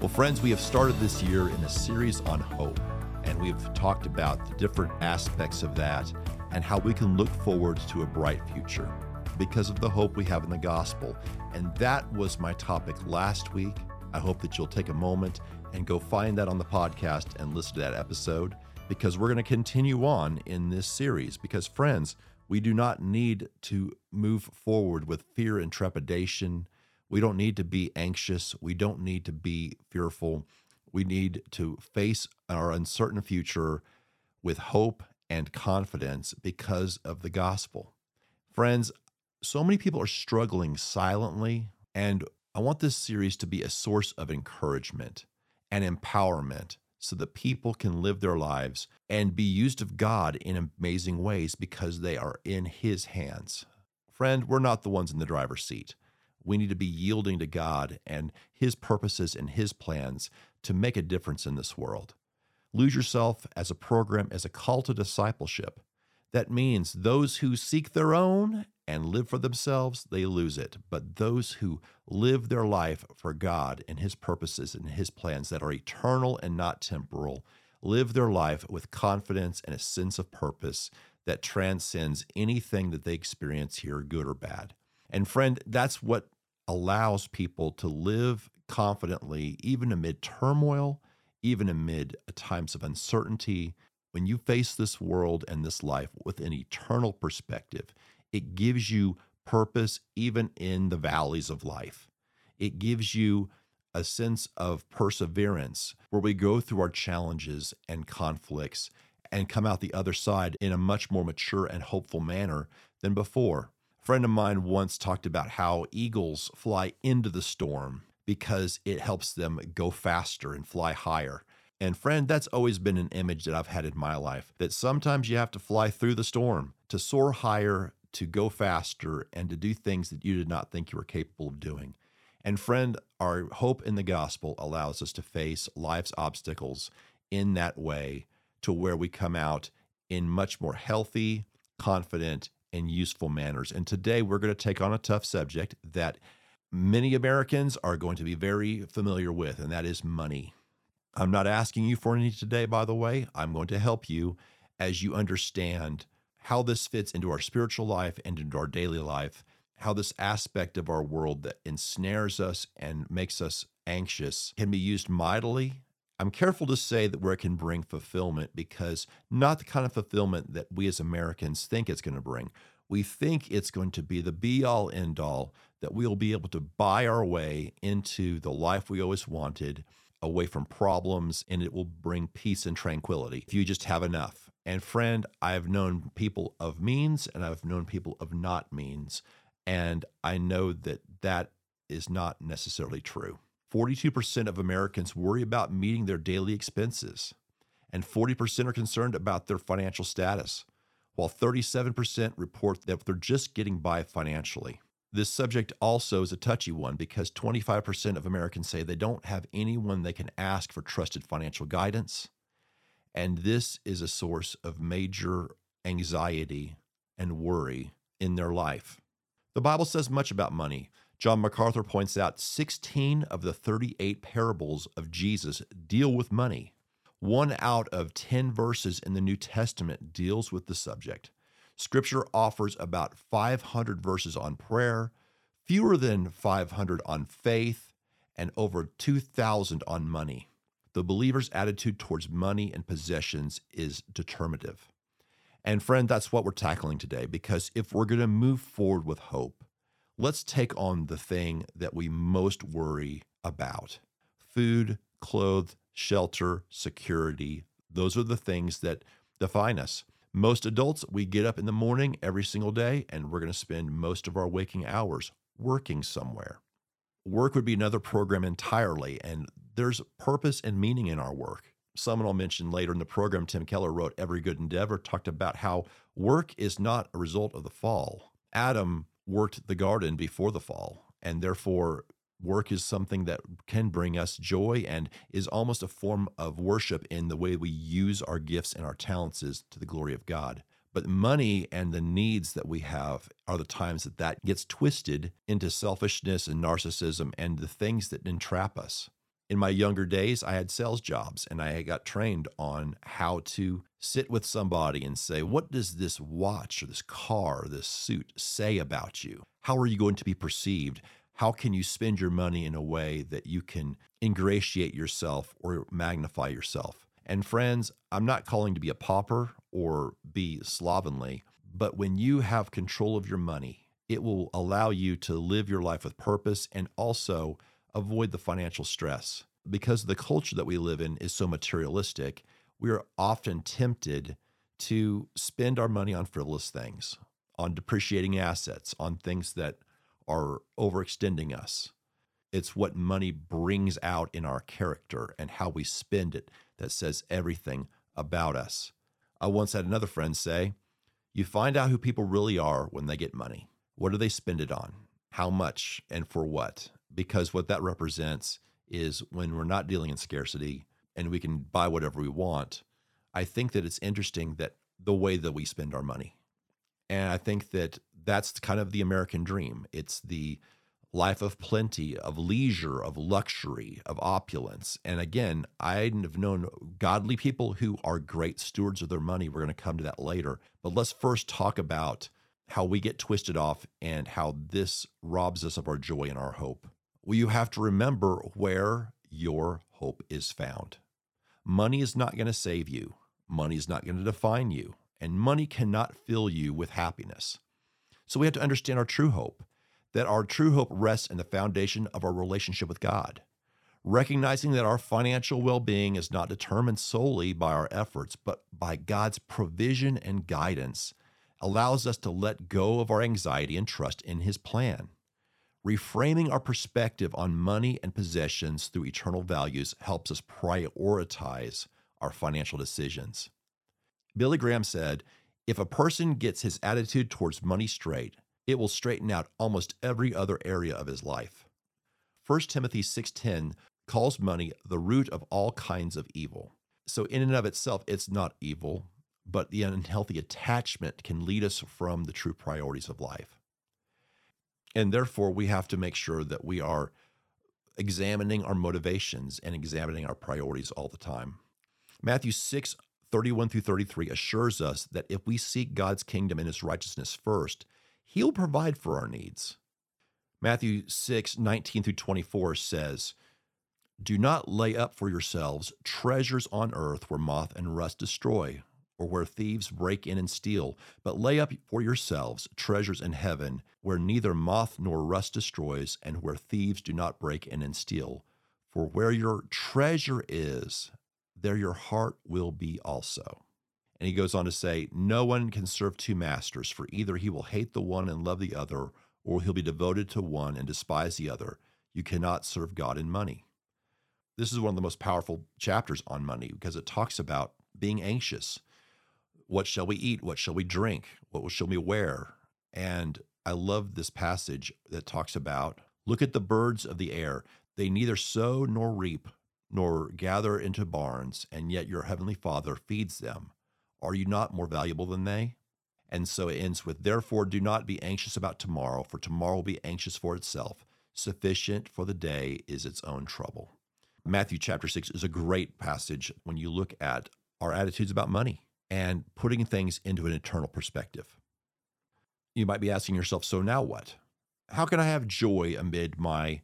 Well, friends, we have started this year in a series on hope, and we've talked about the different aspects of that and how we can look forward to a bright future because of the hope we have in the gospel. And that was my topic last week. I hope that you'll take a moment and go find that on the podcast and listen to that episode because we're going to continue on in this series. Because, friends, we do not need to move forward with fear and trepidation we don't need to be anxious. We don't need to be fearful. We need to face our uncertain future with hope and confidence because of the gospel. Friends, so many people are struggling silently, and I want this series to be a source of encouragement and empowerment so that people can live their lives and be used of God in amazing ways because they are in His hands. Friend, we're not the ones in the driver's seat. We need to be yielding to God and His purposes and His plans to make a difference in this world. Lose Yourself as a program as a call to discipleship. That means those who seek their own and live for themselves, they lose it. But those who live their life for God and His purposes and His plans that are eternal and not temporal, live their life with confidence and a sense of purpose that transcends anything that they experience here, good or bad. And friend, that's what allows people to live confidently, even amid turmoil, even amid uh, times of uncertainty. When you face this world and this life with an eternal perspective, it gives you purpose even in the valleys of life. It gives you a sense of perseverance where we go through our challenges and conflicts and come out the other side in a much more mature and hopeful manner than before friend of mine once talked about how eagles fly into the storm because it helps them go faster and fly higher. And friend, that's always been an image that I've had in my life that sometimes you have to fly through the storm to soar higher, to go faster, and to do things that you did not think you were capable of doing. And friend, our hope in the gospel allows us to face life's obstacles in that way to where we come out in much more healthy, confident, and useful manners. And today we're going to take on a tough subject that many Americans are going to be very familiar with, and that is money. I'm not asking you for any today, by the way. I'm going to help you as you understand how this fits into our spiritual life and into our daily life, how this aspect of our world that ensnares us and makes us anxious can be used mightily I'm careful to say that where it can bring fulfillment because not the kind of fulfillment that we as Americans think it's going to bring. We think it's going to be the be all end all, that we'll be able to buy our way into the life we always wanted, away from problems, and it will bring peace and tranquility if you just have enough. And friend, I've known people of means and I've known people of not means. And I know that that is not necessarily true. 42% of Americans worry about meeting their daily expenses, and 40% are concerned about their financial status, while 37% report that they're just getting by financially. This subject also is a touchy one because 25% of Americans say they don't have anyone they can ask for trusted financial guidance. And this is a source of major anxiety and worry in their life. The Bible says much about money. John MacArthur points out 16 of the 38 parables of Jesus deal with money. One out of 10 verses in the New Testament deals with the subject. Scripture offers about 500 verses on prayer, fewer than 500 on faith, and over 2,000 on money. The believer's attitude towards money and possessions is determinative. And friend, that's what we're tackling today because if we're going to move forward with hope, let's take on the thing that we most worry about food, clothes, shelter, security. Those are the things that define us. Most adults, we get up in the morning every single day and we're going to spend most of our waking hours working somewhere. Work would be another program entirely, and there's purpose and meaning in our work. Someone I'll mention later in the program, Tim Keller wrote Every Good Endeavor, talked about how work is not a result of the fall. Adam worked the garden before the fall, and therefore work is something that can bring us joy and is almost a form of worship in the way we use our gifts and our talents is to the glory of God. But money and the needs that we have are the times that that gets twisted into selfishness and narcissism and the things that entrap us. In my younger days, I had sales jobs and I got trained on how to sit with somebody and say, What does this watch or this car or this suit say about you? How are you going to be perceived? How can you spend your money in a way that you can ingratiate yourself or magnify yourself? And friends, I'm not calling to be a pauper or be slovenly, but when you have control of your money, it will allow you to live your life with purpose and also avoid the financial stress. Because the culture that we live in is so materialistic, we are often tempted to spend our money on frivolous things, on depreciating assets, on things that are overextending us. It's what money brings out in our character and how we spend it that says everything about us. I once had another friend say, You find out who people really are when they get money. What do they spend it on? How much and for what? Because what that represents is when we're not dealing in scarcity and we can buy whatever we want. I think that it's interesting that the way that we spend our money. And I think that that's kind of the American dream. It's the life of plenty, of leisure, of luxury, of opulence. And again, I have known godly people who are great stewards of their money. We're going to come to that later. But let's first talk about how we get twisted off and how this robs us of our joy and our hope. Well, you have to remember where your hope is found. Money is not going to save you, money is not going to define you, and money cannot fill you with happiness. So we have to understand our true hope, that our true hope rests in the foundation of our relationship with God. Recognizing that our financial well being is not determined solely by our efforts, but by God's provision and guidance, allows us to let go of our anxiety and trust in His plan. Reframing our perspective on money and possessions through eternal values helps us prioritize our financial decisions. Billy Graham said, if a person gets his attitude towards money straight, it will straighten out almost every other area of his life. 1 Timothy 6:10 calls money the root of all kinds of evil. So in and of itself it's not evil, but the unhealthy attachment can lead us from the true priorities of life. And therefore we have to make sure that we are examining our motivations and examining our priorities all the time. Matthew 6 31 through 33 assures us that if we seek God's kingdom and his righteousness first, he'll provide for our needs. Matthew 6 19 through 24 says, Do not lay up for yourselves treasures on earth where moth and rust destroy, or where thieves break in and steal, but lay up for yourselves treasures in heaven where neither moth nor rust destroys, and where thieves do not break in and steal. For where your treasure is, there your heart will be also. And he goes on to say, No one can serve two masters, for either he will hate the one and love the other, or he'll be devoted to one and despise the other. You cannot serve God and money. This is one of the most powerful chapters on money because it talks about being anxious. What shall we eat? What shall we drink? What shall we wear? And I love this passage that talks about look at the birds of the air. They neither sow nor reap nor gather into barns, and yet your heavenly Father feeds them. Are you not more valuable than they? And so it ends with, Therefore, do not be anxious about tomorrow, for tomorrow will be anxious for itself. Sufficient for the day is its own trouble. Matthew chapter 6 is a great passage when you look at our attitudes about money and putting things into an eternal perspective. You might be asking yourself, so now what? How can I have joy amid my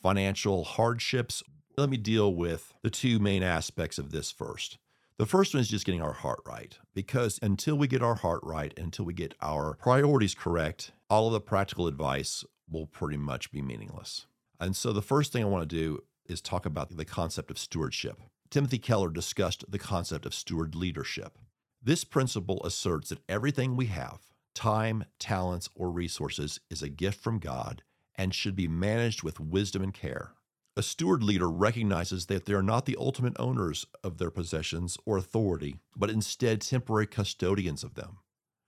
financial hardships let me deal with the two main aspects of this first. The first one is just getting our heart right, because until we get our heart right, until we get our priorities correct, all of the practical advice will pretty much be meaningless. And so the first thing I want to do is talk about the concept of stewardship. Timothy Keller discussed the concept of steward leadership. This principle asserts that everything we have, time, talents, or resources, is a gift from God and should be managed with wisdom and care. A steward leader recognizes that they are not the ultimate owners of their possessions or authority, but instead temporary custodians of them.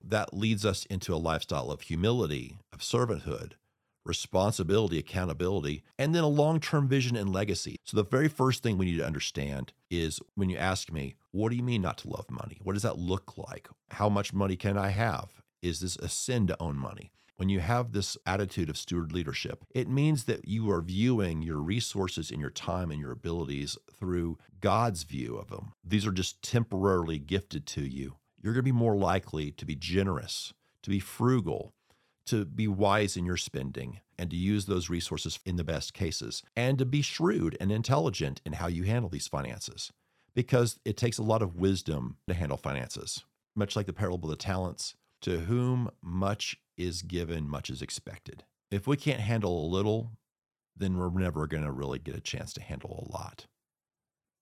That leads us into a lifestyle of humility, of servanthood, responsibility, accountability, and then a long term vision and legacy. So, the very first thing we need to understand is when you ask me, what do you mean not to love money? What does that look like? How much money can I have? Is this a sin to own money? When you have this attitude of steward leadership, it means that you are viewing your resources and your time and your abilities through God's view of them. These are just temporarily gifted to you. You're going to be more likely to be generous, to be frugal, to be wise in your spending, and to use those resources in the best cases, and to be shrewd and intelligent in how you handle these finances. Because it takes a lot of wisdom to handle finances. Much like the parable of the talents, to whom much is given, much is expected. If we can't handle a little, then we're never going to really get a chance to handle a lot.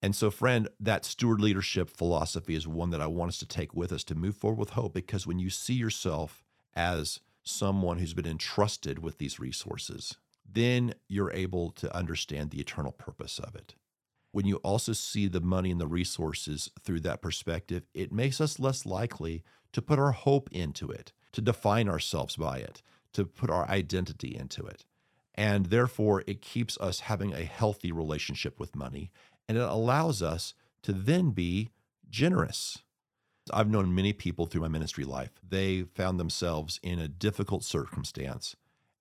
And so, friend, that steward leadership philosophy is one that I want us to take with us to move forward with hope because when you see yourself as someone who's been entrusted with these resources, then you're able to understand the eternal purpose of it. When you also see the money and the resources through that perspective, it makes us less likely to put our hope into it, to define ourselves by it, to put our identity into it. And therefore, it keeps us having a healthy relationship with money and it allows us to then be generous. I've known many people through my ministry life. They found themselves in a difficult circumstance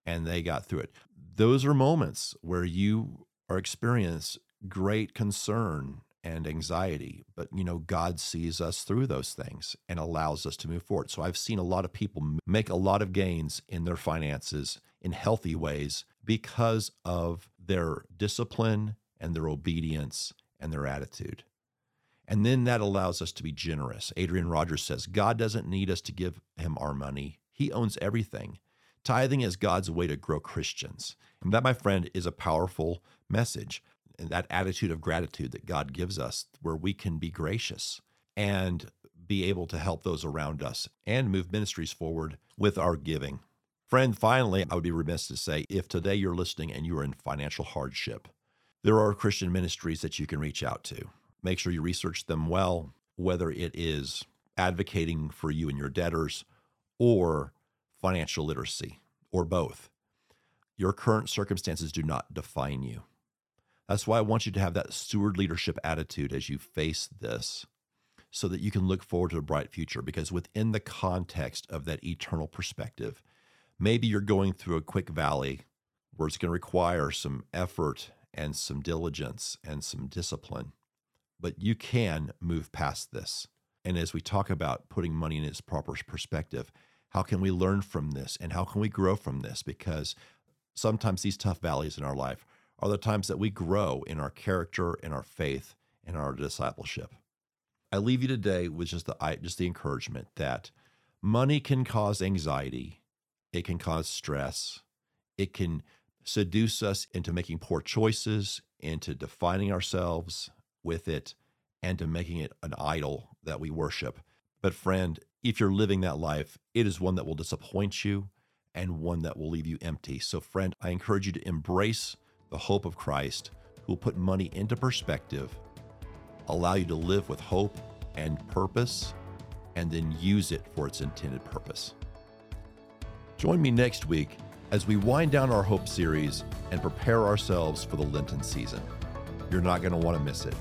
and they got through it. Those are moments where you are experience great concern and anxiety. But, you know, God sees us through those things and allows us to move forward. So I've seen a lot of people make a lot of gains in their finances in healthy ways because of their discipline and their obedience and their attitude. And then that allows us to be generous. Adrian Rogers says God doesn't need us to give him our money, he owns everything. Tithing is God's way to grow Christians. And that, my friend, is a powerful message and that attitude of gratitude that God gives us, where we can be gracious and be able to help those around us and move ministries forward with our giving. Friend, finally, I would be remiss to say if today you're listening and you are in financial hardship, there are Christian ministries that you can reach out to. Make sure you research them well, whether it is advocating for you and your debtors or financial literacy or both. Your current circumstances do not define you. That's why I want you to have that steward leadership attitude as you face this so that you can look forward to a bright future. Because within the context of that eternal perspective, maybe you're going through a quick valley where it's going to require some effort and some diligence and some discipline, but you can move past this. And as we talk about putting money in its proper perspective, how can we learn from this and how can we grow from this? Because sometimes these tough valleys in our life are the times that we grow in our character, in our faith, in our discipleship. I leave you today with just the just the encouragement that money can cause anxiety, it can cause stress, it can seduce us into making poor choices, into defining ourselves with it, and to making it an idol that we worship. But friend, if you're living that life, it is one that will disappoint you and one that will leave you empty. So friend, I encourage you to embrace the hope of Christ, who will put money into perspective, allow you to live with hope and purpose, and then use it for its intended purpose. Join me next week as we wind down our Hope series and prepare ourselves for the Lenten season. You're not going to want to miss it.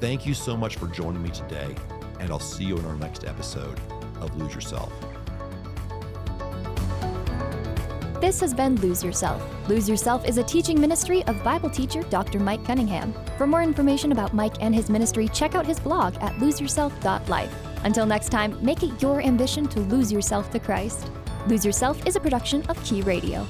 Thank you so much for joining me today, and I'll see you in our next episode of Lose Yourself. This has been Lose Yourself. Lose Yourself is a teaching ministry of Bible teacher Dr. Mike Cunningham. For more information about Mike and his ministry, check out his blog at loseyourself.life. Until next time, make it your ambition to lose yourself to Christ. Lose Yourself is a production of Key Radio.